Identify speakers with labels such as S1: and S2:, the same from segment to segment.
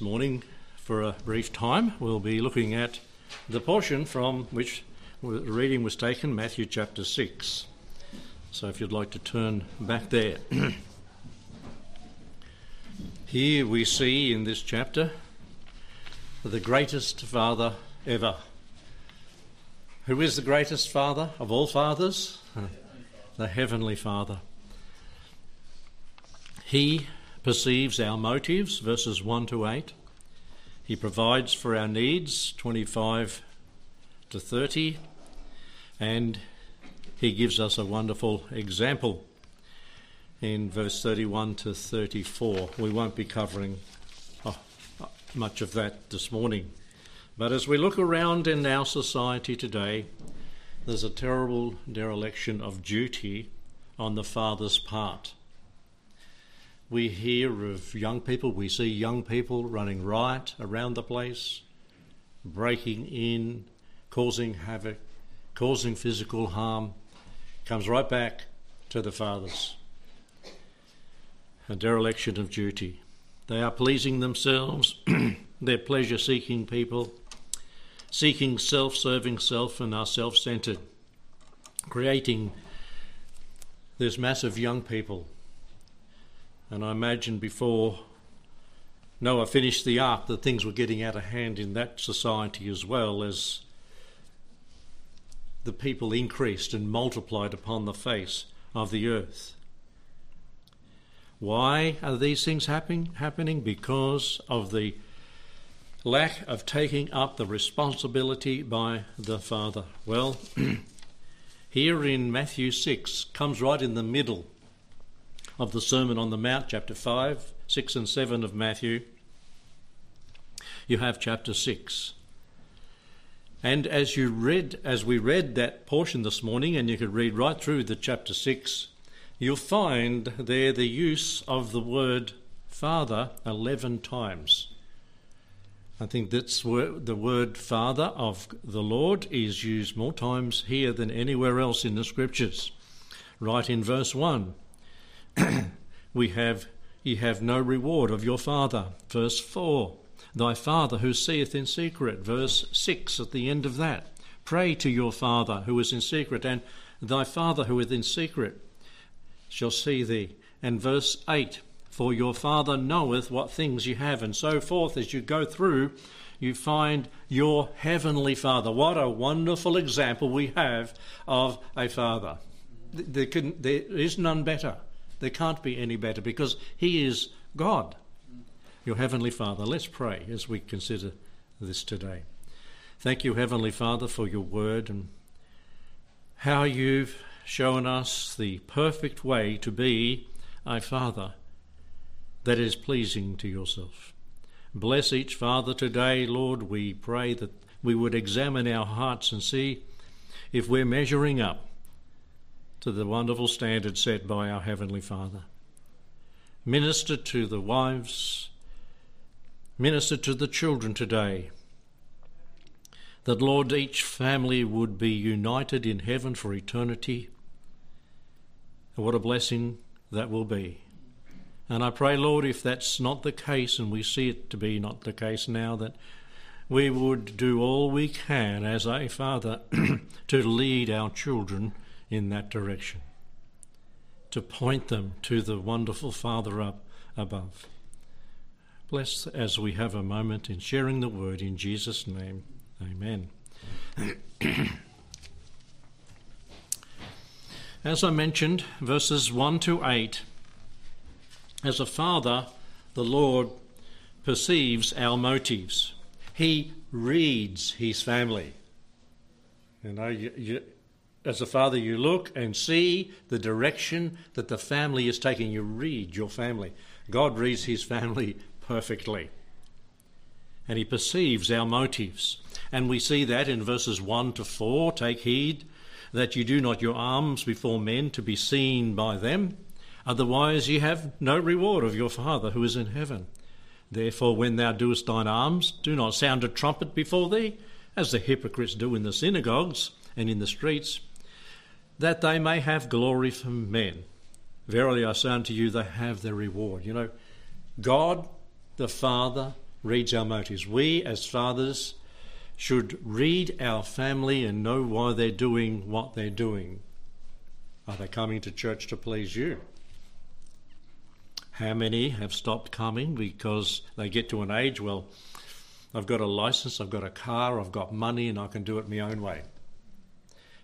S1: Morning, for a brief time, we'll be looking at the portion from which the reading was taken, Matthew chapter 6. So if you'd like to turn back there. Here we see in this chapter the greatest father ever. Who is the greatest father of all fathers? The Heavenly Father. He perceives our motives, verses 1 to 8. He provides for our needs, 25 to 30. And he gives us a wonderful example in verse 31 to 34. We won't be covering oh, much of that this morning. But as we look around in our society today, there's a terrible dereliction of duty on the father's part. We hear of young people, we see young people running riot around the place, breaking in, causing havoc, causing physical harm, comes right back to the fathers. A dereliction of duty. They are pleasing themselves, they're pleasure seeking people, seeking self serving self, and are self centered, creating this mass of young people. And I imagine before Noah finished the ark that things were getting out of hand in that society as well as the people increased and multiplied upon the face of the earth. Why are these things happening? Happening because of the lack of taking up the responsibility by the Father. Well, here in Matthew 6 comes right in the middle of the Sermon on the Mount, chapter 5, 6 and 7 of Matthew. You have chapter 6. And as you read, as we read that portion this morning, and you could read right through the chapter six, you'll find there the use of the word Father eleven times. I think that's where the word Father of the Lord is used more times here than anywhere else in the Scriptures. Right in verse one, we have, "Ye have no reward of your Father." Verse four thy Father who seeth in secret. Verse 6 at the end of that. Pray to your Father who is in secret, and thy Father who is in secret shall see thee. And verse 8 For your Father knoweth what things you have, and so forth. As you go through, you find your heavenly Father. What a wonderful example we have of a Father. There, can, there is none better. There can't be any better because He is God your Heavenly Father. Let's pray as we consider this today. Thank you, Heavenly Father, for your word and how you've shown us the perfect way to be a Father that is pleasing to yourself. Bless each Father today, Lord. We pray that we would examine our hearts and see if we're measuring up to the wonderful standard set by our Heavenly Father. Minister to the wives Minister to the children today. That, Lord, each family would be united in heaven for eternity. And what a blessing that will be. And I pray, Lord, if that's not the case, and we see it to be not the case now, that we would do all we can as a father to lead our children in that direction, to point them to the wonderful Father up above. Bless as we have a moment in sharing the word in Jesus' name. Amen. as I mentioned, verses 1 to 8, as a father, the Lord perceives our motives. He reads his family. You know, you, you, as a father, you look and see the direction that the family is taking. You read your family. God reads his family perfectly. And he perceives our motives. And we see that in verses 1 to 4 Take heed that you do not your alms before men to be seen by them. Otherwise, ye have no reward of your Father who is in heaven. Therefore, when thou doest thine alms, do not sound a trumpet before thee, as the hypocrites do in the synagogues and in the streets, that they may have glory from men. Verily I say unto you, they have their reward. You know, God the Father reads our motives. We, as fathers, should read our family and know why they're doing what they're doing. Are they coming to church to please you? How many have stopped coming because they get to an age, well, I've got a license, I've got a car, I've got money, and I can do it my own way?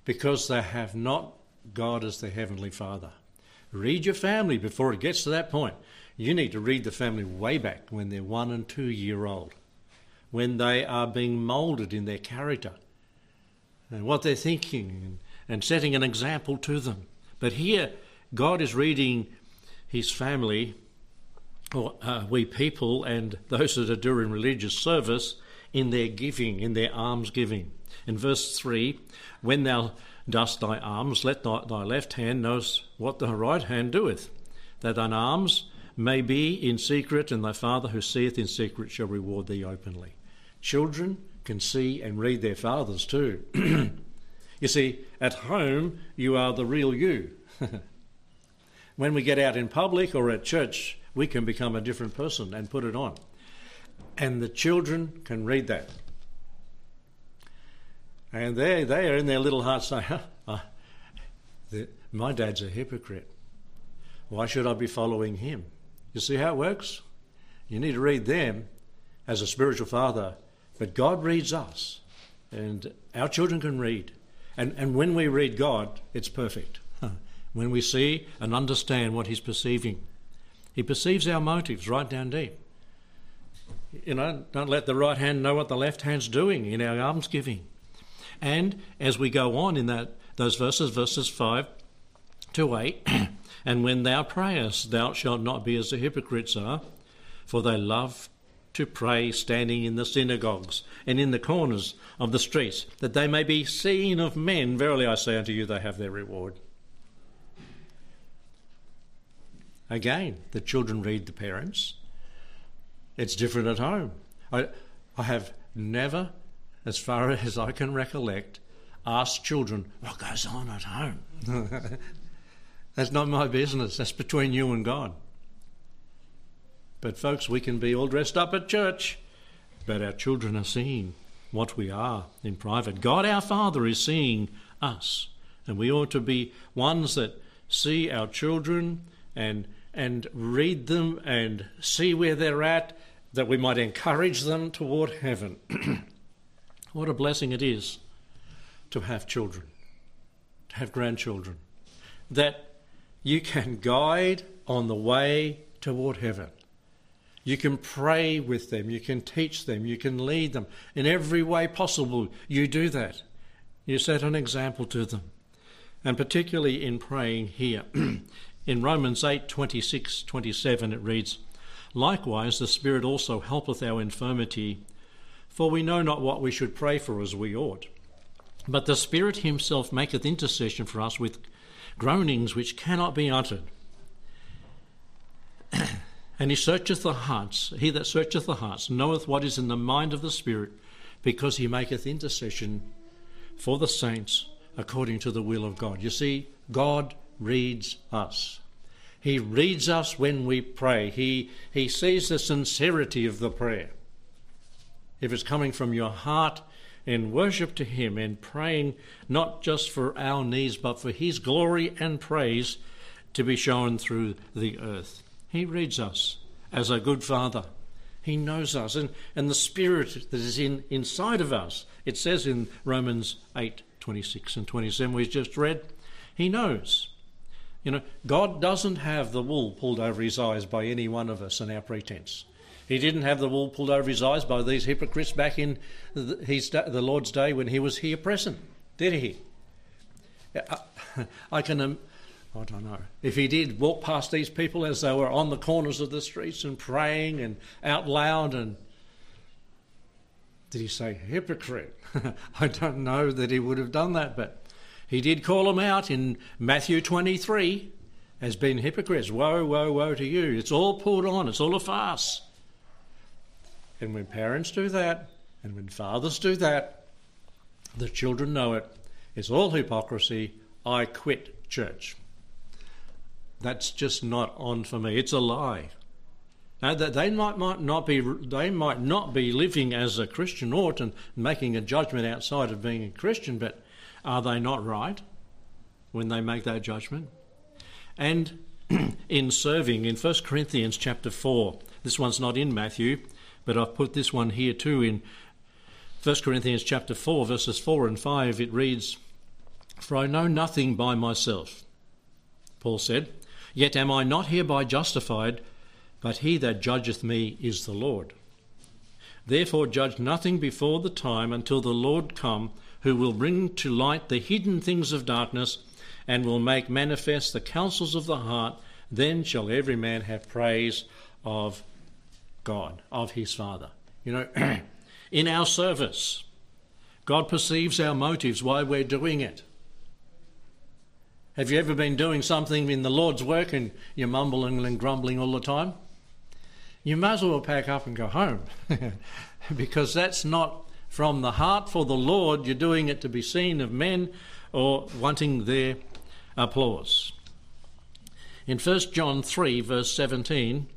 S1: Because they have not God as their Heavenly Father. Read your family before it gets to that point. You need to read the family way back when they're one and two year old, when they are being moulded in their character and what they're thinking and, and setting an example to them. But here, God is reading his family, or uh, we people, and those that are doing religious service in their giving, in their alms giving. In verse 3, when thou dost thy alms, let thy, thy left hand know what the right hand doeth, that thine alms may be in secret, and thy Father who seeth in secret shall reward thee openly. Children can see and read their fathers too. you see, at home, you are the real you. when we get out in public or at church, we can become a different person and put it on. And the children can read that. And they, they are in their little hearts saying, uh, My dad's a hypocrite. Why should I be following him? You see how it works? You need to read them as a spiritual father, but God reads us, and our children can read. And, and when we read God, it's perfect. when we see and understand what He's perceiving, He perceives our motives right down deep. You know, don't let the right hand know what the left hand's doing in our almsgiving. And as we go on in that those verses, verses five to eight. And when thou prayest, thou shalt not be as the hypocrites are, for they love to pray standing in the synagogues and in the corners of the streets, that they may be seen of men. Verily I say unto you, they have their reward. Again, the children read the parents. It's different at home. I, I have never, as far as I can recollect, asked children what goes on at home. That's not my business. That's between you and God. But, folks, we can be all dressed up at church, but our children are seeing what we are in private. God, our Father, is seeing us. And we ought to be ones that see our children and, and read them and see where they're at, that we might encourage them toward heaven. what a blessing it is to have children, to have grandchildren, that you can guide on the way toward heaven. You can pray with them, you can teach them, you can lead them in every way possible. You do that. You set an example to them. And particularly in praying here. in Romans 8 26 27, it reads, Likewise, the Spirit also helpeth our infirmity, for we know not what we should pray for as we ought. But the Spirit Himself maketh intercession for us with groanings which cannot be uttered. and he searcheth the hearts, he that searcheth the hearts knoweth what is in the mind of the Spirit, because he maketh intercession for the saints according to the will of God. You see, God reads us. He reads us when we pray. He, he sees the sincerity of the prayer. If it's coming from your heart, in worship to Him and praying not just for our needs but for His glory and praise to be shown through the earth. He reads us as a good Father. He knows us and, and the Spirit that is in, inside of us. It says in Romans 8 26 and 27, we've just read, He knows. You know, God doesn't have the wool pulled over his eyes by any one of us and our pretense. He didn't have the wool pulled over his eyes by these hypocrites back in the, his, the Lord's day when he was here present, did he? I can, I don't know. If he did walk past these people as they were on the corners of the streets and praying and out loud and did he say hypocrite? I don't know that he would have done that, but he did call them out in Matthew 23 as being hypocrites. Woe, woe, woe to you. It's all pulled on, it's all a farce. And when parents do that, and when fathers do that, the children know it. It's all hypocrisy. I quit church. That's just not on for me. It's a lie. Now, they might, might not be they might not be living as a Christian ought and making a judgment outside of being a Christian, but are they not right when they make that judgment? And in serving in 1 Corinthians chapter 4, this one's not in Matthew, but I've put this one here too in 1 Corinthians chapter 4 verses 4 and 5 it reads For I know nothing by myself Paul said yet am I not hereby justified but he that judgeth me is the Lord. Therefore judge nothing before the time until the Lord come who will bring to light the hidden things of darkness and will make manifest the counsels of the heart. Then shall every man have praise of God, of his Father. You know, in our service, God perceives our motives, why we're doing it. Have you ever been doing something in the Lord's work and you're mumbling and grumbling all the time? You might as well pack up and go home because that's not from the heart for the Lord. You're doing it to be seen of men or wanting their applause. In 1 John 3, verse 17,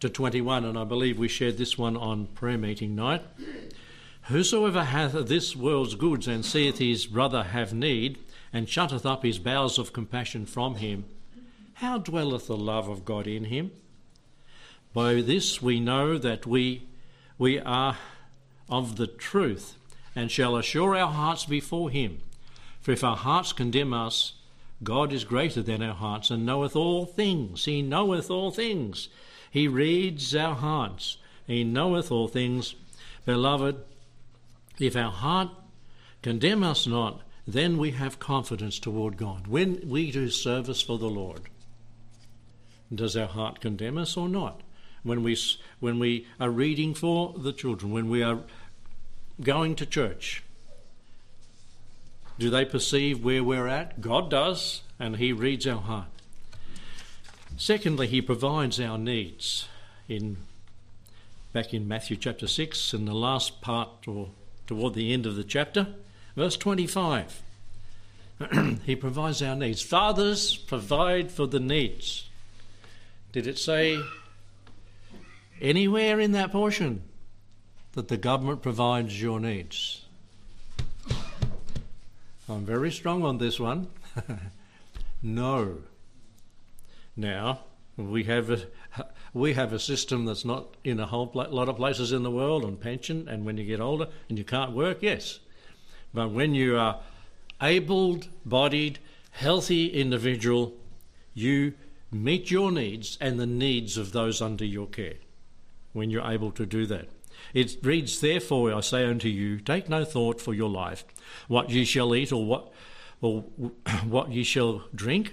S1: to 21, and I believe we shared this one on prayer meeting night. Whosoever hath this world's goods and seeth his brother have need, and shutteth up his bowels of compassion from him, how dwelleth the love of God in him? By this we know that we, we are of the truth, and shall assure our hearts before him. For if our hearts condemn us, God is greater than our hearts, and knoweth all things. He knoweth all things. He reads our hearts. He knoweth all things. Beloved, if our heart condemn us not, then we have confidence toward God. When we do service for the Lord, does our heart condemn us or not? When we, when we are reading for the children, when we are going to church, do they perceive where we're at? God does, and He reads our heart. Secondly, he provides our needs. In back in Matthew chapter 6, in the last part or toward the end of the chapter, verse 25. he provides our needs. Fathers provide for the needs. Did it say anywhere in that portion that the government provides your needs? I'm very strong on this one. no. Now, we have a, we have a system that's not in a whole lot of places in the world on pension, and when you get older and you can't work, yes. But when you are able bodied, healthy individual, you meet your needs and the needs of those under your care when you're able to do that. It reads, Therefore I say unto you, take no thought for your life, what ye shall eat or what, or what ye shall drink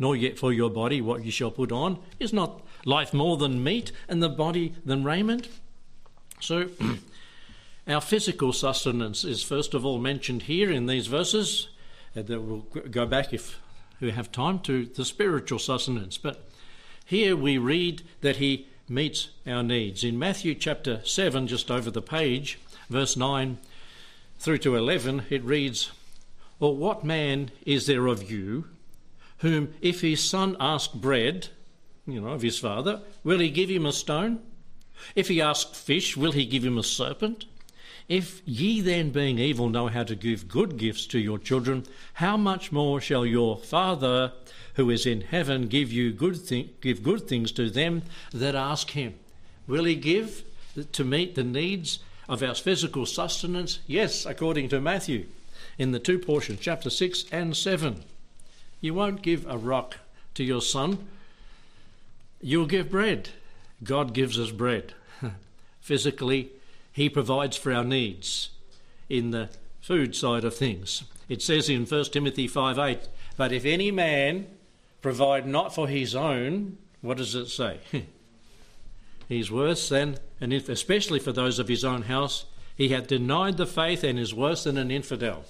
S1: nor yet for your body what you shall put on. Is not life more than meat, and the body than raiment? So, our physical sustenance is first of all mentioned here in these verses. And then we'll go back if we have time to the spiritual sustenance. But here we read that he meets our needs. In Matthew chapter 7, just over the page, verse 9 through to 11, it reads, Or what man is there of you? Whom, if his son ask bread, you know, of his father, will he give him a stone? If he ask fish, will he give him a serpent? If ye then, being evil, know how to give good gifts to your children, how much more shall your Father, who is in heaven, give you good thi- give good things to them that ask him? Will he give to meet the needs of our physical sustenance? Yes, according to Matthew, in the two portions, chapter six and seven. You won't give a rock to your son, you'll give bread. God gives us bread. Physically, He provides for our needs in the food side of things. It says in 1 Timothy 5 8, But if any man provide not for his own, what does it say? He's worse than, and especially for those of his own house, he hath denied the faith and is worse than an infidel.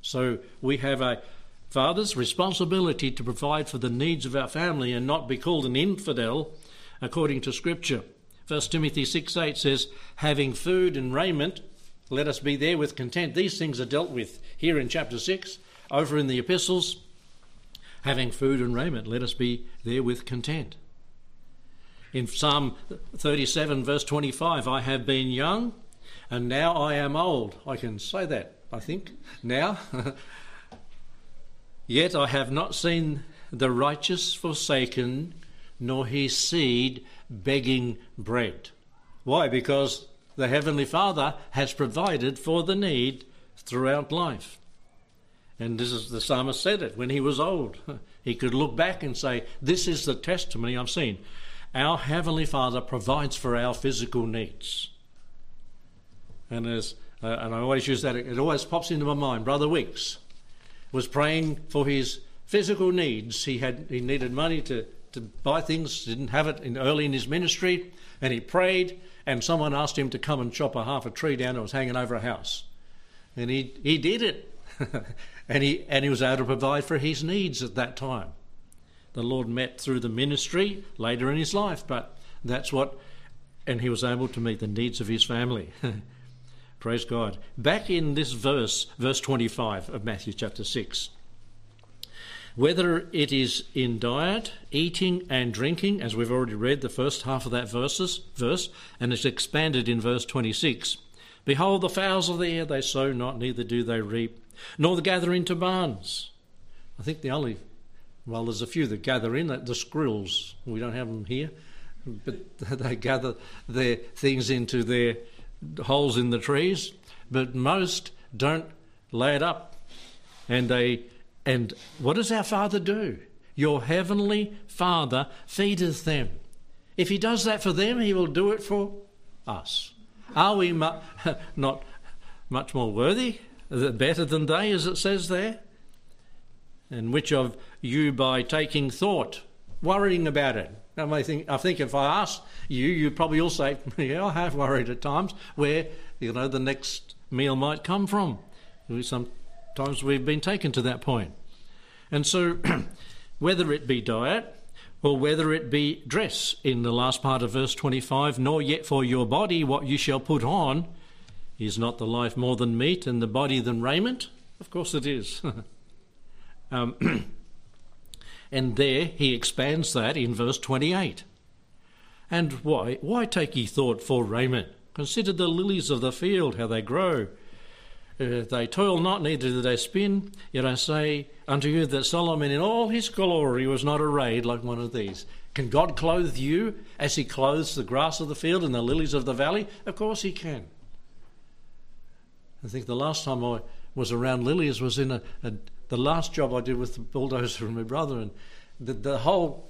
S1: So we have a fathers, responsibility to provide for the needs of our family and not be called an infidel according to Scripture. 1 Timothy 6 8 says, Having food and raiment, let us be there with content. These things are dealt with here in chapter 6. Over in the epistles, having food and raiment, let us be there with content. In Psalm 37, verse 25, I have been young and now I am old. I can say that, I think, now. Yet I have not seen the righteous forsaken, nor his seed begging bread. Why? Because the Heavenly Father has provided for the need throughout life. And this is the psalmist said it when he was old. He could look back and say, This is the testimony I've seen. Our Heavenly Father provides for our physical needs. And, as, uh, and I always use that, it always pops into my mind. Brother Wicks was praying for his physical needs. He, had, he needed money to to buy things, didn't have it in, early in his ministry, and he prayed, and someone asked him to come and chop a half a tree down that was hanging over a house. And he, he did it. and, he, and he was able to provide for his needs at that time. The Lord met through the ministry later in his life, but that's what, and he was able to meet the needs of his family. Praise God. Back in this verse, verse 25 of Matthew chapter 6 whether it is in diet, eating, and drinking, as we've already read the first half of that verses, verse, and it's expanded in verse 26. Behold, the fowls of the air, they sow not, neither do they reap, nor they gather into barns. I think the only, well, there's a few that gather in, the squirrels. We don't have them here, but they gather their things into their holes in the trees, but most don't lay it up and they and what does our Father do? Your heavenly Father feedeth them. If He does that for them, He will do it for us. Are we mu- not much more worthy, better than they, as it says there? And which of you, by taking thought, worrying about it, I think. I think if I ask you, you probably all say, "Yeah, I have worried at times where you know the next meal might come from." Sometimes we've been taken to that point. And so, whether it be diet or whether it be dress, in the last part of verse 25, nor yet for your body what you shall put on, is not the life more than meat and the body than raiment? Of course it is. um, and there he expands that in verse 28. And why? Why take ye thought for raiment? Consider the lilies of the field, how they grow. Uh, they toil not, neither do they spin. Yet I say unto you that Solomon in all his glory was not arrayed like one of these. Can God clothe you as he clothes the grass of the field and the lilies of the valley? Of course he can. I think the last time I was around lilies was in a, a the last job I did with the bulldozer and my brother, and the, the whole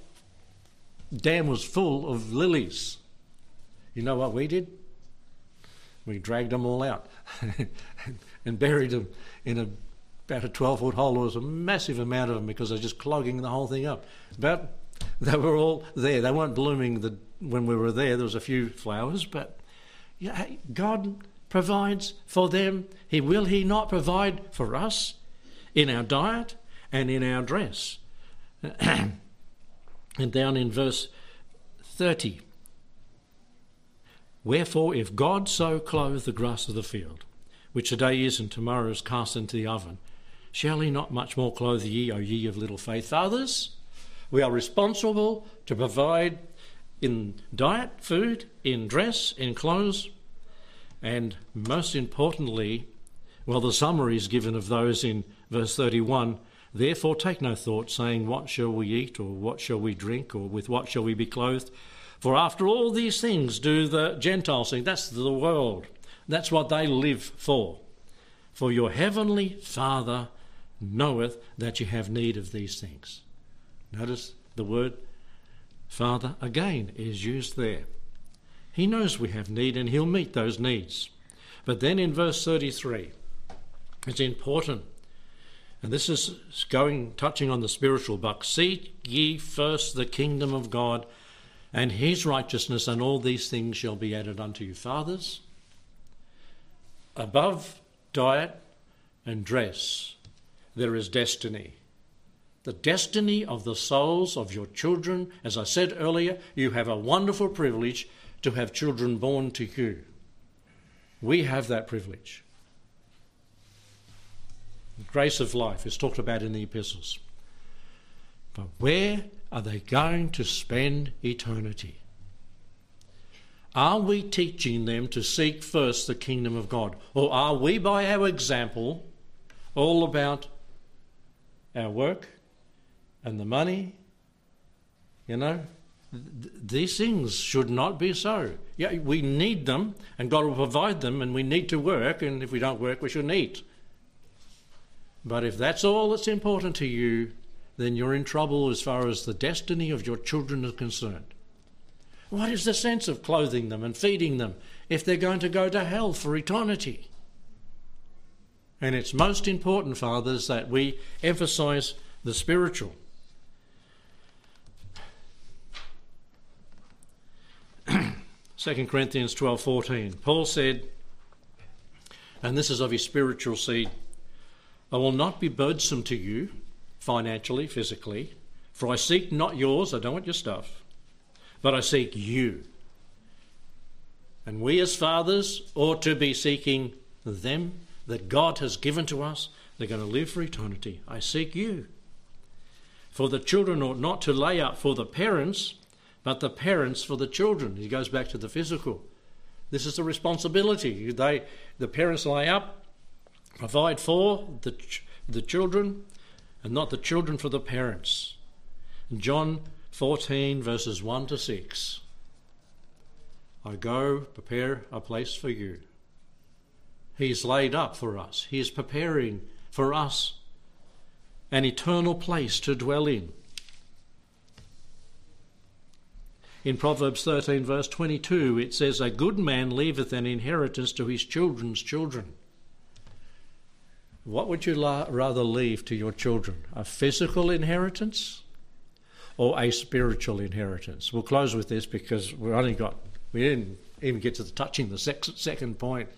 S1: dam was full of lilies. You know what we did? We dragged them all out. and buried them in a, about a 12 foot hole. There was a massive amount of them because they're just clogging the whole thing up. But they were all there. They weren't blooming the, when we were there. There was a few flowers, but yeah, God provides for them. He will He not provide for us in our diet and in our dress. and down in verse 30. Wherefore, if God so clothe the grass of the field, which today is and tomorrow is cast into the oven. Shall he not much more clothe ye, O ye of little faith? Fathers, we are responsible to provide in diet, food, in dress, in clothes, and most importantly, well, the summary is given of those in verse 31 Therefore take no thought, saying, What shall we eat, or what shall we drink, or with what shall we be clothed? For after all these things do the Gentiles think. That's the world. That's what they live for. For your heavenly Father knoweth that you have need of these things. Notice the word Father again is used there. He knows we have need and he'll meet those needs. But then in verse 33, it's important. And this is going touching on the spiritual buck. Seek ye first the kingdom of God and his righteousness, and all these things shall be added unto you. Fathers, Above diet and dress, there is destiny. the destiny of the souls of your children. As I said earlier, you have a wonderful privilege to have children born to you. We have that privilege. Grace of life is talked about in the epistles. But where are they going to spend eternity? Are we teaching them to seek first the kingdom of God? Or are we, by our example, all about our work and the money? You know, th- these things should not be so. Yeah, we need them, and God will provide them, and we need to work, and if we don't work, we shouldn't eat. But if that's all that's important to you, then you're in trouble as far as the destiny of your children is concerned. What is the sense of clothing them and feeding them if they're going to go to hell for eternity? And it's most important, fathers, that we emphasize the spiritual. Second Corinthians 12:14 Paul said and this is of his spiritual seed I will not be burdensome to you financially physically for I seek not yours I don't want your stuff but I seek you and we as fathers ought to be seeking them that God has given to us they're going to live for eternity I seek you for the children ought not to lay up for the parents but the parents for the children. He goes back to the physical. This is the responsibility. They, the parents lay up, provide for the, the children, and not the children for the parents. John 14, verses 1 to 6. I go prepare a place for you. He's laid up for us. He is preparing for us an eternal place to dwell in. In Proverbs 13, verse 22, it says, A good man leaveth an inheritance to his children's children. What would you la- rather leave to your children? A physical inheritance or a spiritual inheritance? We'll close with this because we only got, we didn't even get to the touching the sec- second point.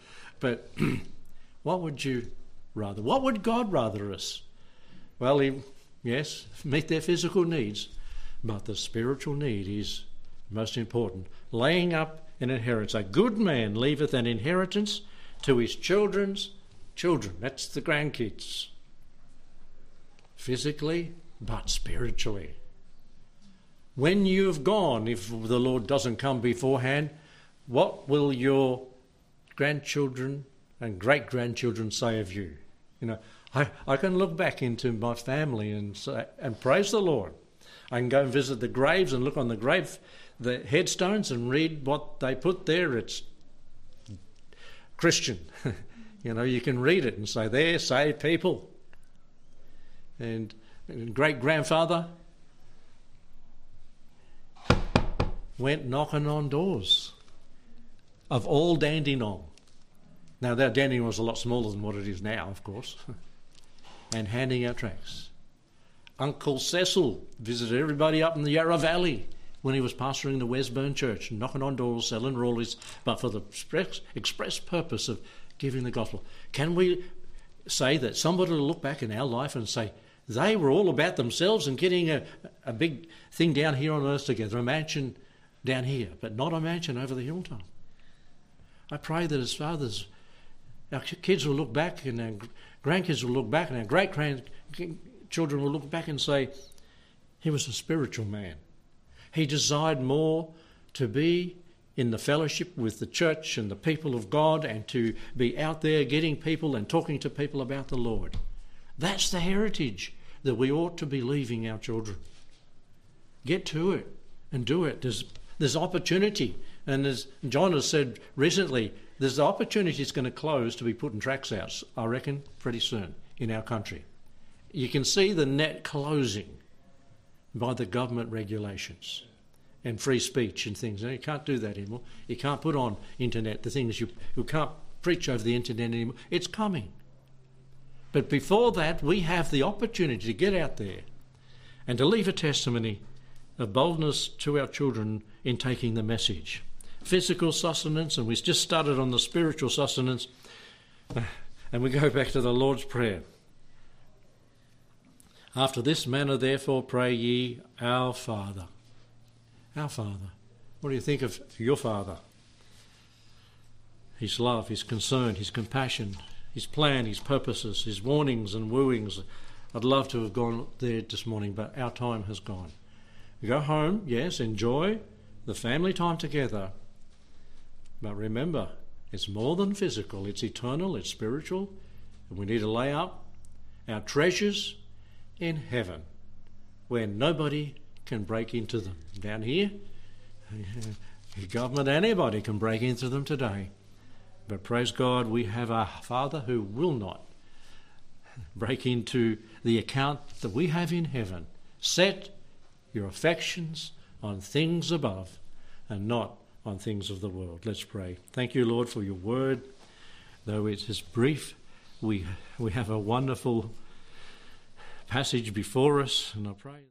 S1: But what would you rather? What would God rather us? Well, he, yes, meet their physical needs, but the spiritual need is most important, laying up an inheritance. A good man leaveth an inheritance to his children's children. That's the grandkids. Physically, but spiritually. When you've gone, if the Lord doesn't come beforehand, what will your grandchildren and great grandchildren say of you? You know, I, I can look back into my family and say, and praise the Lord. I can go and visit the graves and look on the grave the headstones and read what they put there. It's Christian. you know, you can read it and say, there, saved people. And, and great grandfather went knocking on doors of all Dandenong. Now, that Dandenong was a lot smaller than what it is now, of course, and handing out tracts. Uncle Cecil visited everybody up in the Yarra Valley when he was pastoring the Wesburn Church, knocking on doors, selling rollies, but for the express, express purpose of giving the gospel. Can we say that somebody will look back in our life and say, they were all about themselves and getting a, a big thing down here on earth together, a mansion down here, but not a mansion over the hilltop. I pray that as fathers, our kids will look back and our grandkids will look back and our great grandchildren will look back and say, he was a spiritual man. He desired more to be in the fellowship with the church and the people of God and to be out there getting people and talking to people about the Lord. That's the heritage that we ought to be leaving our children. Get to it and do it. There's, there's opportunity. And as John has said recently, there's the opportunity it's going to close to be putting tracks out, I reckon, pretty soon in our country. You can see the net closing by the government regulations and free speech and things. you can't do that anymore. You can't put on internet the things you you can't preach over the internet anymore. It's coming. But before that, we have the opportunity to get out there and to leave a testimony of boldness to our children in taking the message. Physical sustenance, and we just started on the spiritual sustenance, and we go back to the Lord's Prayer. After this manner, therefore, pray ye, Our Father. Our Father. What do you think of your Father? His love, His concern, His compassion, His plan, His purposes, His warnings and wooings. I'd love to have gone there this morning, but our time has gone. Go home, yes, enjoy the family time together. But remember, it's more than physical, it's eternal, it's spiritual, and we need to lay up our treasures in heaven where nobody can break into them. Down here, government, anybody can break into them today. But praise God, we have a Father who will not break into the account that we have in heaven. Set your affections on things above and not on things of the world. Let's pray. Thank you, Lord, for your word. Though it is brief, we, we have a wonderful passage before us, and I pray.